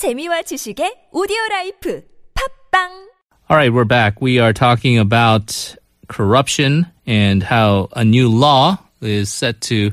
재미와 지식의 오디오 라이프 팝빵 All right, we're back. We are talking about corruption and how a new law is set to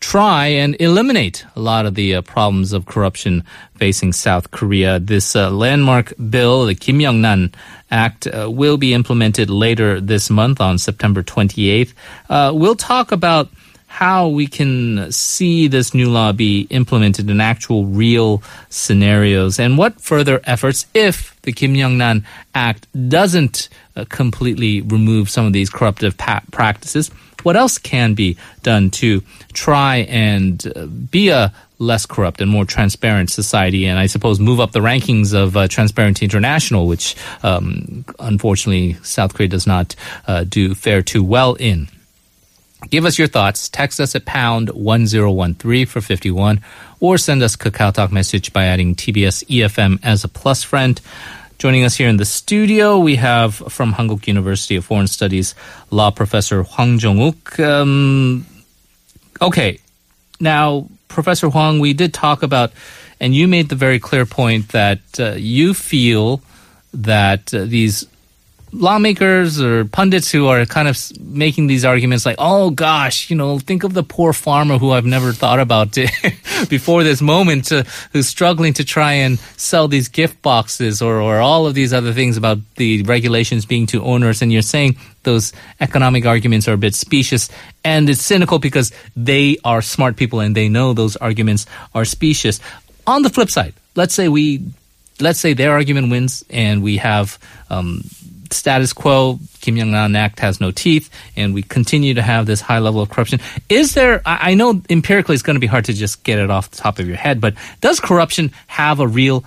try and eliminate a lot of the uh, problems of corruption facing South Korea. This uh, landmark bill, the Kim Young-ran Act, uh, will be implemented later this month on September 28th. Uh, we'll talk about how we can see this new law be implemented in actual real scenarios and what further efforts if the Kim Young-ran Act doesn't uh, completely remove some of these corruptive pa- practices what else can be done to try and uh, be a less corrupt and more transparent society, and I suppose move up the rankings of uh, Transparency International, which um, unfortunately South Korea does not uh, do fare too well in. Give us your thoughts. Text us at pound 1013 for 51 or send us Kakao Talk message by adding TBS EFM as a plus friend. Joining us here in the studio, we have from Hankuk University of Foreign Studies law professor Hwang Jong-uk. Um, okay, now, Professor Hwang, we did talk about, and you made the very clear point that uh, you feel that uh, these lawmakers or pundits who are kind of making these arguments like, oh gosh, you know, think of the poor farmer who I've never thought about before this moment uh, who's struggling to try and sell these gift boxes or, or all of these other things about the regulations being too onerous. And you're saying those economic arguments are a bit specious and it's cynical because they are smart people and they know those arguments are specious. On the flip side, let's say we let's say their argument wins and we have um, status quo, Kim Young-ran Act has no teeth, and we continue to have this high level of corruption. Is there, I know empirically it's going to be hard to just get it off the top of your head, but does corruption have a real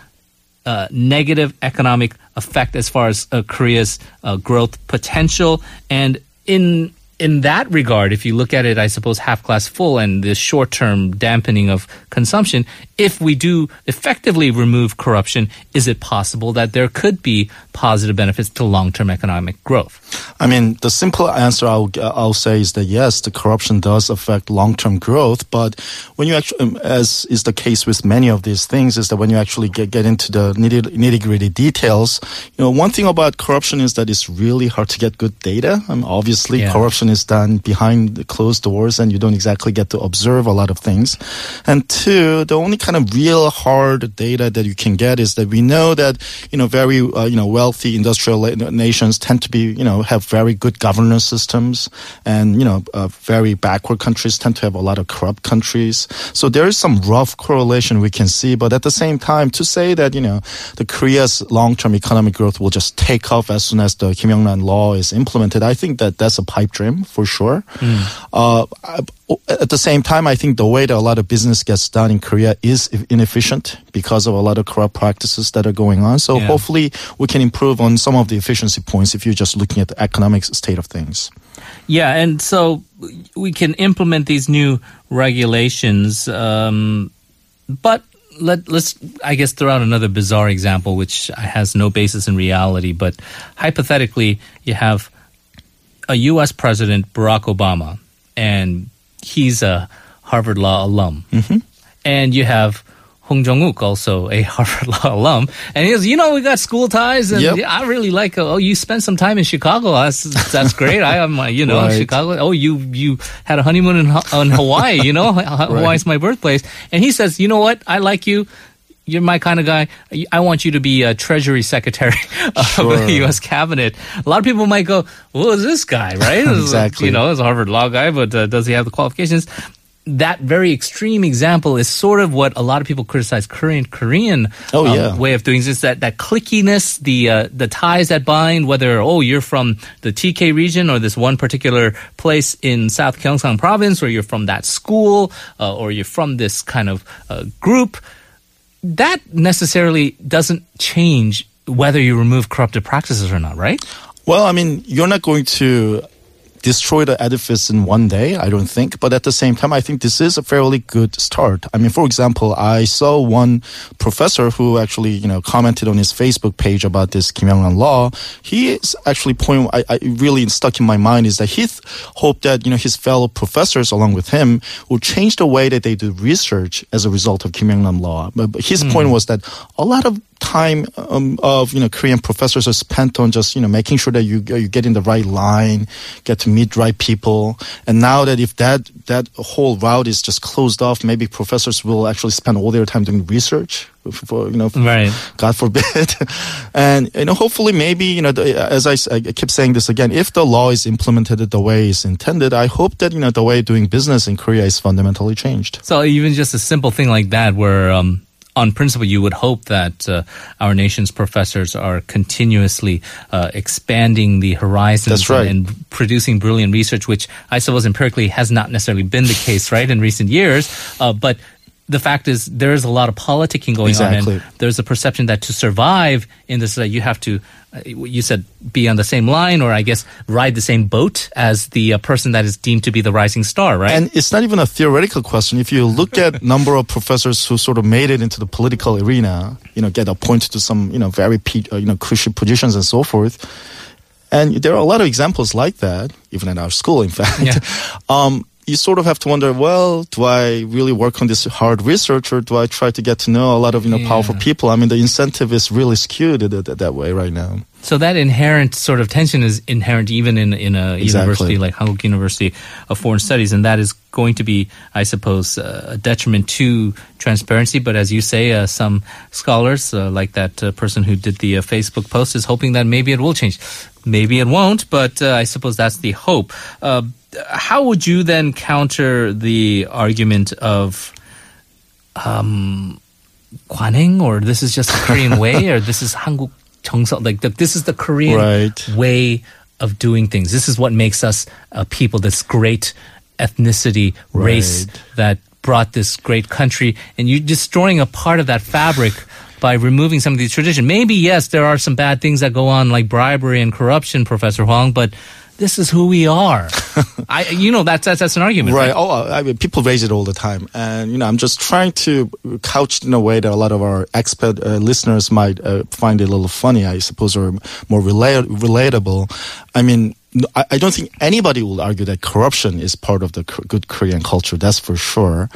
uh, negative economic effect as far as uh, Korea's uh, growth potential? And in in that regard, if you look at it, I suppose half glass full and the short term dampening of consumption, if we do effectively remove corruption, is it possible that there could be positive benefits to long term economic growth? I mean, the simple answer I'll, I'll say is that yes, the corruption does affect long-term growth. But when you actually, um, as is the case with many of these things, is that when you actually get, get into the nitty gritty details, you know, one thing about corruption is that it's really hard to get good data. I mean, obviously, Yeah. corruption is done behind the closed doors, and you don't exactly get to observe a lot of things. And two, the only kind of real hard data that you can get is that we know that you know very uh, you know wealthy industrial nations tend to be you know have very good governance systems, and you know uh, very backward countries tend to have a lot of corrupt countries. So there is some rough correlation we can see, but at the same time, to say that you know the Korea's long-term economic growth will just take off as soon as the Kim Young-ran law is implemented, I think that that's a pipe dream for sure. Uh, I- at the same time, I think the way that a lot of business gets done in Korea is inefficient because of a lot of corrupt practices that are going on. So Yeah. hopefully we can improve on some of the efficiency points if you're just looking at the economic state of things. Yeah, and so we can implement these new regulations, um, but let, let's, I guess, throw out another bizarre example, which has no basis in reality. But hypothetically, you have a U.S. President, Barack Obama, and he's a Harvard Law alum. And you have Hwang Jong-uk, also a Harvard Law alum. And he goes, you know, we got school ties, and Yep. I really like, oh, you spent some time in Chicago. That's, that's great. I am, you know, Right. Chicago. Oh, you, you had a honeymoon in, in Hawaii, you know, Ha- Hawaii's my birthplace. And he says, you know what? I like you. You're my kind of guy. I want you to be a Treasury Secretary of Sure. the U.S. Cabinet. A lot of people might go, "Who is this guy?" Right? Exactly. You know, he's a Harvard Law guy, but uh, does he have the qualifications? That very extreme example is sort of what a lot of people criticize current Korean Oh, um, yeah. way of doing this. That that clickiness, the uh, the ties that bind. Whether oh you're from the TK region or this one particular place in South Gyeongsang Province, or you're from that school, uh, or you're from this kind of uh, group that necessarily doesn't change whether you remove corruptive practices or not, right? Well, I mean, you're not going to destroy the edifice in one day. I don't think. But at the same time, I think this is a fairly good start. I mean, for example, I saw one professor who actually, you know, commented on his Facebook page about this Kim Young-ran law. He is actually point I, I really stuck in my mind is that he th- hoped that, you know, his fellow professors along with him will change the way that they do research as a result of Kim Young-ran law. But, but his hmm. point was that a lot of time um, of you know Korean professors are spent on just you know making sure that you you get in the right line, get to meet right people. And now that if that that whole route is just closed off, maybe professors will actually spend all their time doing research. For you know, Right. God forbid. and you know, hopefully, maybe you know, the, as I keep saying this again, if the law is implemented the way it's intended, I hope that you know the way of doing business in Korea is fundamentally changed. So even just a simple thing like that, where um, on principle you would hope that uh, our nation's professors are continuously uh, expanding the horizons That's right. and, and producing brilliant research, which I suppose empirically has not necessarily been the case, right, in recent years. Uh, but the fact is, there is a lot of politicking going on, and there's a perception that to survive in this, uh, you have to, uh, you said, be on the same line, or I guess ride the same boat as the uh, person that is deemed to be the rising star, right? And it's not even a theoretical question. If you look at number of professors who sort of made it into the political arena, you know, get appointed to some, you know, very, pe- uh, you know, crucial positions and so forth. And there are a lot of examples like that, even at our school, in fact. Yeah. Um, you sort of have to wonder, well, do I really work on this hard research or do I try to get to know a lot of, you know, powerful people? I mean, the incentive is really skewed that, that, that way right now. So that inherent sort of tension is inherent even in in a Exactly. university like Hankuk University of Foreign Studies, and that is going to be, I suppose, uh, a detriment to transparency. But as you say, uh, some scholars, uh, like that uh, person who did the uh, Facebook post, is hoping that maybe it will change. Maybe it won't, but uh, I suppose that's the hope. Uh, how would you then counter the argument of um, or this is just Korean way or this is 한국 정서 like the, this is the Korean right. way of doing things. This is what makes us a people. This great ethnicity right. race that brought this great country, and you're destroying a part of that fabric. By removing some of these traditions, maybe yes, there are some bad things that go on, like bribery and corruption, Professor Hwang. But this is who we are. I, you know, that's that's, that's an argument, Right. right? Oh, I mean, people raise it all the time, and you know, I'm just trying to couch it in a way that a lot of our expert uh, listeners might uh, find it a little funny, I suppose, or more relatable. I mean. I don't think anybody will argue that corruption is part of the good Korean culture. That's for sure.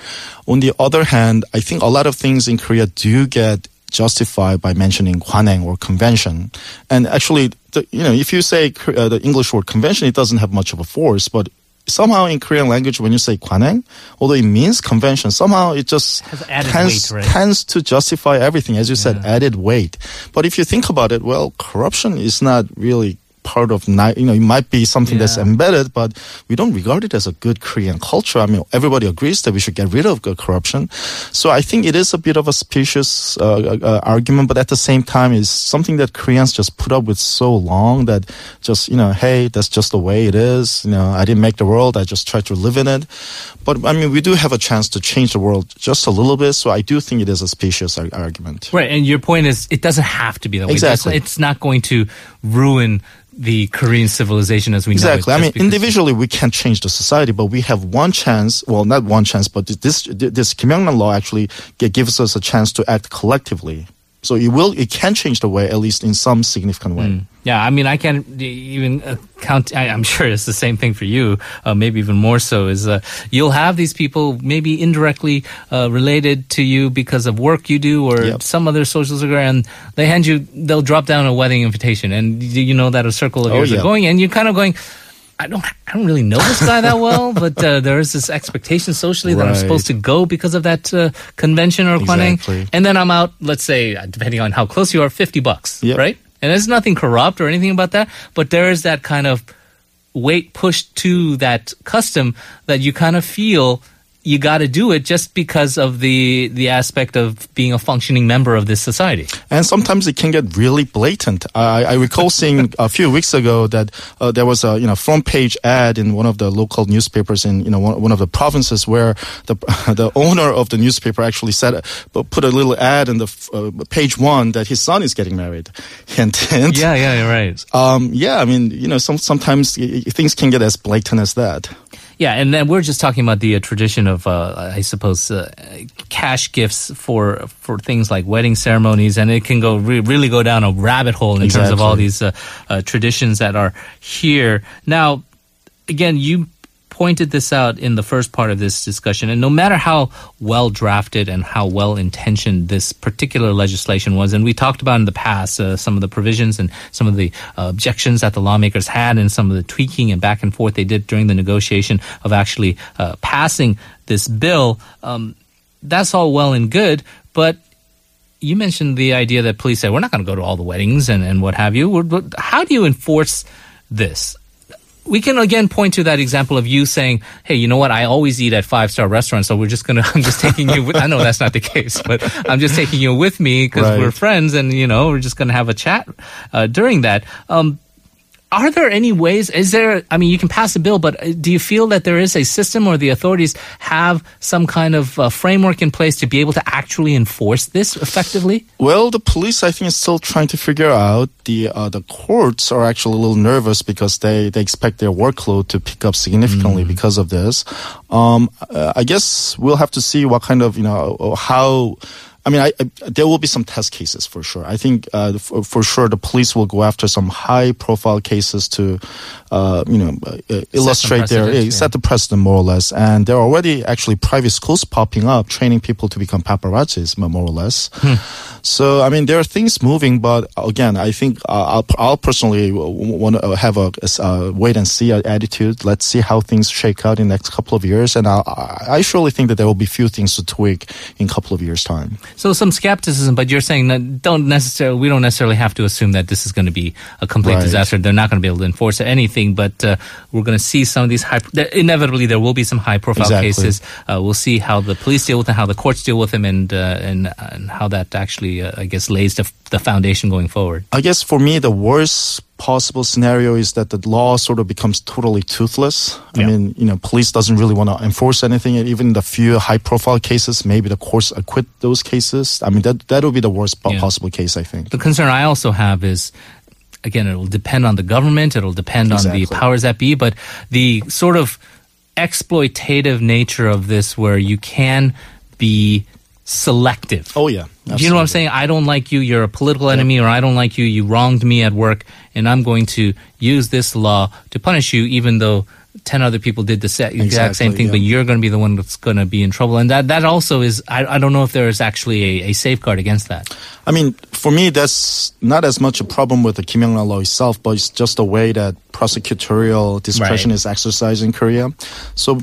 On the other hand, I think a lot of things in Korea do get justified by mentioning kwaneng or convention. And actually, the, you know, if you say uh, the English word convention, it doesn't have much of a force, but somehow in Korean language, when you say kwaneng, although it means convention, somehow it just Has added tends, weight, right? tends to justify everything. As you said, added weight. But if you think about it, well, corruption is not really part of you know it might be something that's embedded but we don't regard it as a good korean culture. I mean everybody agrees that we should get rid of corruption. So i think it is a bit of a specious uh, uh, argument but at the same time is something that koreans just put up with so long that just you know hey that's just the way it is. You know i didn't make the world. I just tried to live in it. But i mean we do have a chance to change the world just a little bit. So i do think it is a specious ar- argument. Right, and your point is it doesn't have to be that way. Exactly. It's, it's not going to ruin the Korean civilization as we Exactly. know it. I mean, individually we can't change the society, but we have one chance. Well, not one chance, but this this Kim Young-ran law actually gives us a chance to act collectively. So it will, it can change the way, at least in some significant way. Yeah, I mean, I can't even uh, count. I, I'm sure it's the same thing for you, uh, maybe even more so. Is uh, you'll have these people maybe indirectly uh, related to you because of work you do or Yep. some other social circle, and they hand you, they'll drop down a wedding invitation, and you you know that a circle of Oh, yours yeah. are going, and you're kind of going. I don't. I don't really know this guy that well, but uh, there is this expectation socially that I'm supposed to go because of that uh, convention or. Exactly. and then I'm out. Let's say, uh, depending on how close you are, fifty bucks, Yep. right? And there's nothing corrupt or anything about that, but there is that kind of weight pushed to that custom that you kind of feel you got to do it just because of the the aspect of being a functioning member of this society. And sometimes it can get really blatant. I, I recall seeing a few weeks ago that uh, there was a you know front page ad in one of the local newspapers in you know one, one of the provinces where the the owner of the newspaper actually said uh, put a little ad in the uh, page one that his son is getting married. Hint, hint. Yeah, yeah, you're right. Um, yeah, I mean, you know, some, sometimes things can get as blatant as that. Yeah, and then we're just talking about the uh, tradition of, uh, I suppose, uh, cash gifts for for things like wedding ceremonies, and it can go re- really go down a rabbit hole in terms of all these uh, uh, traditions that are here. Now, again, you pointed this out in the first part of this discussion, and no matter how well drafted and how well intentioned this particular legislation was, and we talked about in the past uh, some of the provisions and some of the uh, objections that the lawmakers had, and some of the tweaking and back and forth they did during the negotiation of actually uh, passing this bill. Um, that's all well and good, but you mentioned the idea that police say we're not going to go to all the weddings and, and what have you. How do you enforce this? We can again point to that example of you saying, "Hey, you know what? I always eat at five star restaurants, so we're just gonna. I'm just taking you. With, I know that's not the case, but I'm just taking you with me because Right. we're friends, and you know we're just gonna have a chat uh, during that." Um, are there any ways is there i mean you can pass a bill but uh, do you feel that there is a system or the authorities have some kind of uh, framework in place to be able to actually enforce this effectively Well, the police, I think, is still trying to figure out. The uh, the courts are actually a little nervous because they, they expect their workload to pick up significantly because of this. Um, uh, I guess we'll have to see what kind of you know how. I mean, I, I, there will be some test cases for sure. I think uh, for, for sure the police will go after some high-profile cases to, uh, you know, uh, illustrate their precedent, yeah. set the precedent more or less. And there are already actually private schools popping up, training people to become paparazzis, more or less. So, I mean, there are things moving, but again, I think uh, I'll, I'll personally want to have a, a wait and see attitude. Let's see how things shake out in the next couple of years. And I'll, I surely think that there will be few things to tweak in a couple of years' time. so some skepticism but you're saying that don't necessarily we don't necessarily have to assume that this is going to be a complete Right. disaster they're not going to be able to enforce anything but uh, we're going to see some of these high. Inevitably, there will be some high-profile Exactly. cases uh, we'll see how the police deal with them how the courts deal with them and uh, and, and how that actually uh, i guess lays the, the foundation going forward I guess for me, the worst possible scenario is that the law sort of becomes totally toothless. I Yeah. mean, you know, police doesn't really want to enforce anything. And even the few high profile cases, maybe the courts acquit those cases. I mean, that, that would be the worst Yeah. possible case, I think. The concern I also have is, again, it will depend on the government, it'll depend on the powers that be, but the sort of exploitative nature of this where you can be selective. Oh, yeah. Do you know what I'm saying? I don't like you, you're a political enemy, or I don't like you, you wronged me at work, and I'm going to use this law to punish you, even though 10 other people did the exact same thing, yeah. but you're going to be the one that's going to be in trouble. And that, that also is, I, I don't know if there is actually a, a safeguard against that. I mean, for me, that's not as much a problem with the Kim Young law itself, but it's just the way that prosecutorial discretion Right. is exercised in Korea. So,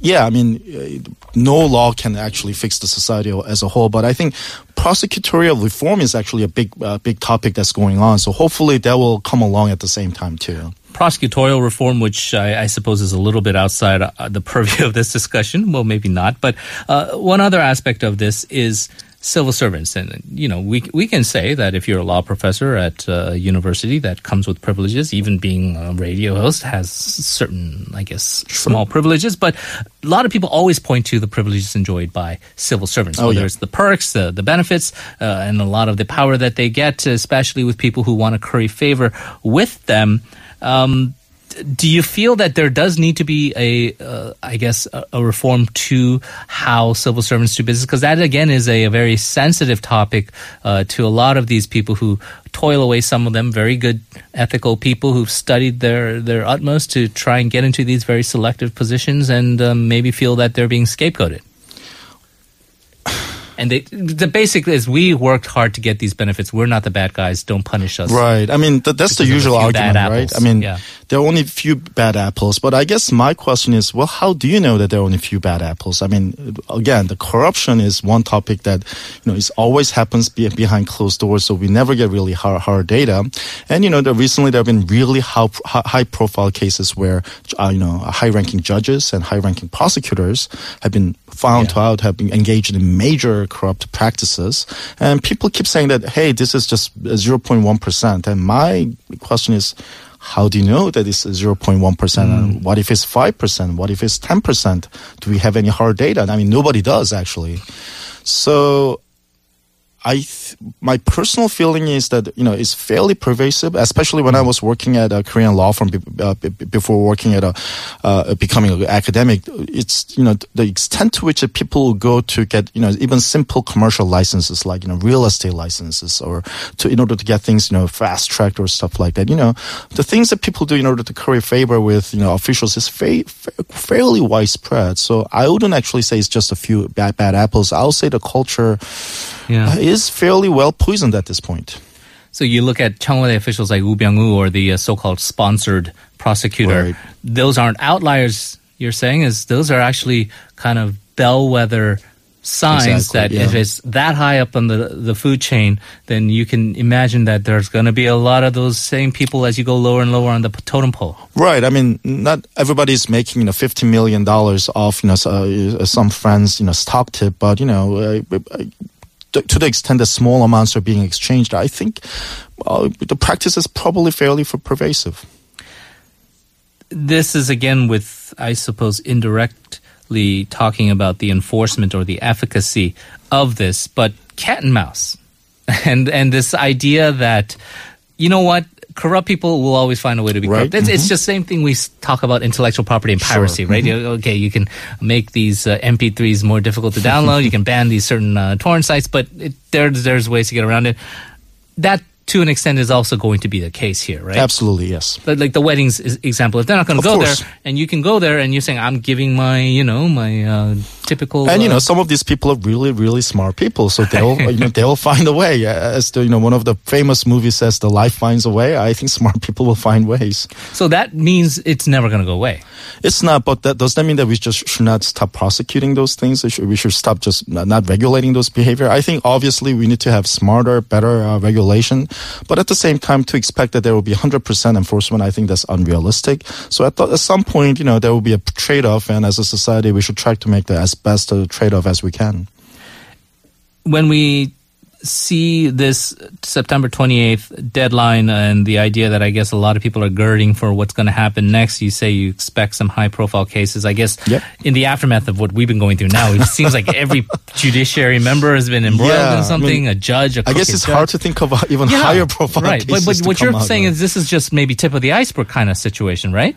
yeah, I mean, uh, no law can actually fix the society as a whole, but I think prosecutorial reform is actually a big, uh, big topic that's going on. So hopefully that will come along at the same time too. prosecutorial reform, which I, I suppose is a little bit outside uh, the purview of this discussion. Well, maybe not. But uh, one other aspect of this is civil servants, and you know, we we can say that if you're a law professor at a university, that comes with privileges. Even being a radio host has certain, I guess, small privileges. But a lot of people always point to the privileges enjoyed by civil servants, Oh, whether yeah. it's the perks, the the benefits, uh, and a lot of the power that they get, especially with people who want to curry favor with them. Um, do you feel that there does need to be a, uh, I guess, a, a reform to how civil servants do business? Because that again is a, a very sensitive topic uh, to a lot of these people who toil away. Some of them very good, ethical people who've studied their their utmost to try and get into these very selective positions, and um, maybe feel that they're being scapegoated. And they the basic is we worked hard to get these benefits. We're not the bad guys. Don't punish us. Right. I mean, th- that's the Because of a usual argument, right? I mean, Yeah. there are only a few bad apples. But I guess my question is, well, how do you know that there are only a few bad apples? I mean, again, the corruption is one topic that, you know, is always happens be- behind closed doors. So we never get really hard, hard data. And, you know, there, recently there have been really high profile cases where, uh, you know, high ranking judges and high ranking prosecutors have been found Yeah. out have been engaged in major corrupt practices. And people keep saying that, hey, this is just 0.1%. And my question is, how do you know that it's 0.1%? And mm. what if it's 5%? What if it's 10%? Do we have any hard data? I mean, nobody does actually. So I th- my personal feeling is that you know it's fairly pervasive, especially when I was working at a Korean law firm be- uh, b- before working at a uh, becoming an academic. It's you know the extent to which people go to get you know even simple commercial licenses like you know real estate licenses or to in order to get things you know fast tracked or stuff like that. You know the things that people do in order to curry favor with you know officials is fa- fa- fairly widespread. So I wouldn't actually say it's just a few bad bad apples. I'll say the culture Yeah. uh, is fairly well poisoned at this point. So you look at Cheongwon officials like Woo Byung-woo or the uh, so-called sponsored prosecutor. Right. Those aren't outliers. You're saying is those are actually kind of bellwether signs Exactly, that yeah. if it's that high up on the the food chain, then you can imagine that there's going to be a lot of those same people as you go lower and lower on the totem pole. Right. I mean, not everybody's making you know fifty million dollars off you know uh, some friends you know stock tip, but you know. Uh, uh, to the extent that small amounts are being exchanged, I think uh, the practice is probably fairly for pervasive. this is again with, I suppose, indirectly talking about the enforcement or the efficacy of this, but cat and mouse, and and this idea that you know what. Corrupt people will always find a way to be Right, corrupt. It's, it's just same thing we talk about intellectual property and Sure, piracy, right? You- Okay, you can make these uh, MP3s more difficult to download. you can ban these certain uh, torrent sites, but it, there's there's ways to get around it. That, to an extent, is also going to be the case here, right? Absolutely, yes. But like the weddings example, if they're not going to go course. there, and you can go there, and you're saying, "I'm giving my, you know, my uh, typical," And you uh, know, some of these people are really, really smart people, so they'll you know they'll find a way. As the, you know, one of the famous movies says, "The life finds a way." I think smart people will find ways. so that means it's never going to go away. It's not, but that does that mean that we just should not stop prosecuting those things? We should, we should stop just not, not regulating those behavior. I think obviously we need to have smarter, better uh, regulation, but at the same time, to expect that there will be 100% enforcement, I think that's unrealistic. So at, the, at some point, you know, there will be a trade-off, and as a society, we should try to make the as best a trade-off as we can. When we see this September 28th deadline and the idea that I guess a lot of people are girding for what's going to happen next, you say you expect some high profile cases. I guess Yep. in the aftermath of what we've been going through now, it seems like every judiciary member has been embroiled Yeah, in something, mean, a judge, a I guess it's judge. hard to think of uh, even Yeah, higher profile right. But, cases but what you're saying is this is just maybe tip of the iceberg kind of situation, right?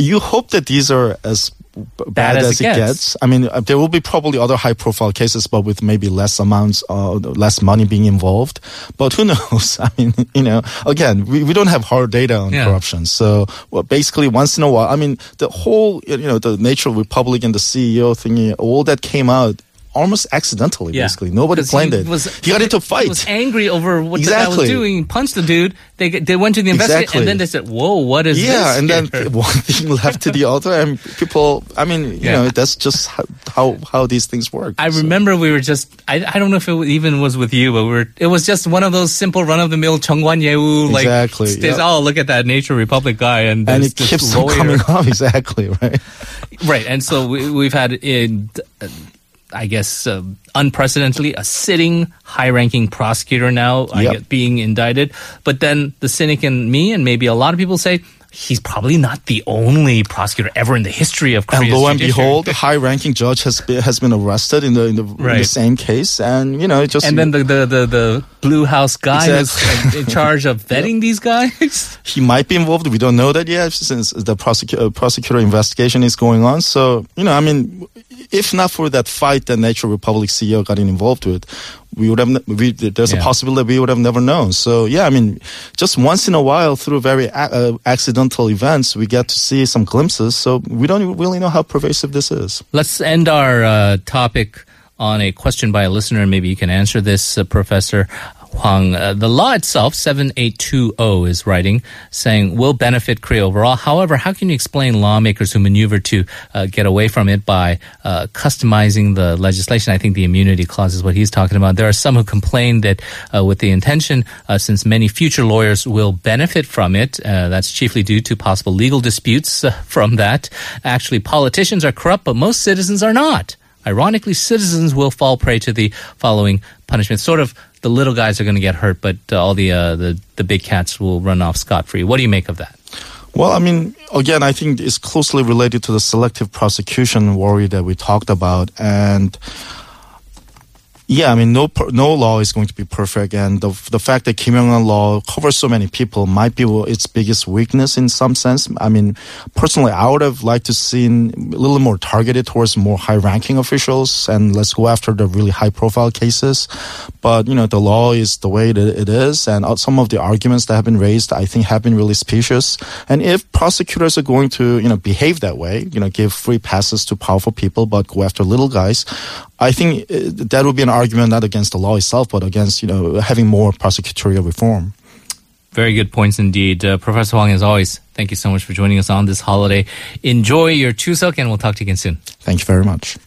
you hope that these are as b- bad, as as, it gets. gets. I mean, uh, there will be probably other high profile cases, but with maybe less amounts, uh, less money being involved. But who knows? I mean, you know, again, we, we don't have hard data on Yeah. corruption. So well, basically once in a while, I mean, the whole, you know, the Nature Republic and the CEO thingy, all that came out almost accidentally, Yeah. basically. Nobody planned he it. was- he got into a He fight. was angry over what the guy was Exactly. doing, punched the dude. They they went to the investigation, Exactly. and then they said, "Whoa, what is this? yeah, this?" and then one thing left to the other, and people. I mean, you Yeah. know, that's just how how, how these things work. I So- remember we were just, I, I don't know if it even was with you, but we were, it was just one of those simple run of the mill Chongwan Yewu, like, Exactly, stays, yep. oh, look at that Nature Republic guy. And, and it keeps coming up. Exactly right. Right, and so we, we've had, in, uh, I guess, uh, unprecedentedly, a sitting high-ranking prosecutor now Yep. being indicted. But then the cynic and me, and maybe a lot of people say he's probably not the only prosecutor ever in the history of And lo and judiciary. behold, a high-ranking judge has been, has been arrested in the in the, in the same case, and you know, just and then the, the, the, the Blue House guy Exactly. is in charge of vetting these guys. he might be involved. We don't know that yet, since the prosecutor prosecutor investigation is going on. So you know, I mean, if not for that fight that Nature Republic CEO got involved with, we would have. We, there's Yeah. a possibility we would have never known. So yeah, I mean, just once in a while, through very a- uh, accidental events, we get to see some glimpses. So we don't really know how pervasive this is. Let's end our uh, topic on a question by a listener, and maybe you can answer this, uh, Professor Hwang. Uh, the law itself, 7820, is writing, saying will benefit Korea overall. However, how can you explain lawmakers who maneuver to uh, get away from it by uh, customizing the legislation? I think the immunity clause is what he's talking about. There are some who complain that uh, with the intention, uh, since many future lawyers will benefit from it, uh, that's chiefly due to possible legal disputes from that. Actually, politicians are corrupt, but most citizens are not. Ironically, citizens will fall prey to the following punishment. Sort of the little guys are going to get hurt, but uh, all the, uh, the the big cats will run off scot free. What do you make of that? Well, I mean, again, I think it's closely related to the selective prosecution worry that we talked about, and yeah, I mean, no no law is going to be perfect, and the the fact that Kim Young-ran law covers so many people might be its biggest weakness in some sense. I mean, personally, I would have liked to seen a little more targeted towards more high-ranking officials, and let's go after the really high-profile cases. But you know, the law is the way that it is, and uh, some of the arguments that have been raised, I think, have been really specious. And if prosecutors are going to you know behave that way, you know, give free passes to powerful people, but go after little guys, I think uh, that would be an argument not against the law itself, but against you know having more prosecutorial reform. Very good points indeed. Uh, Professor Hwang, as always, thank you so much for joining us on this holiday. Enjoy your Chuseok, and we'll talk to you again soon. Thank you very much.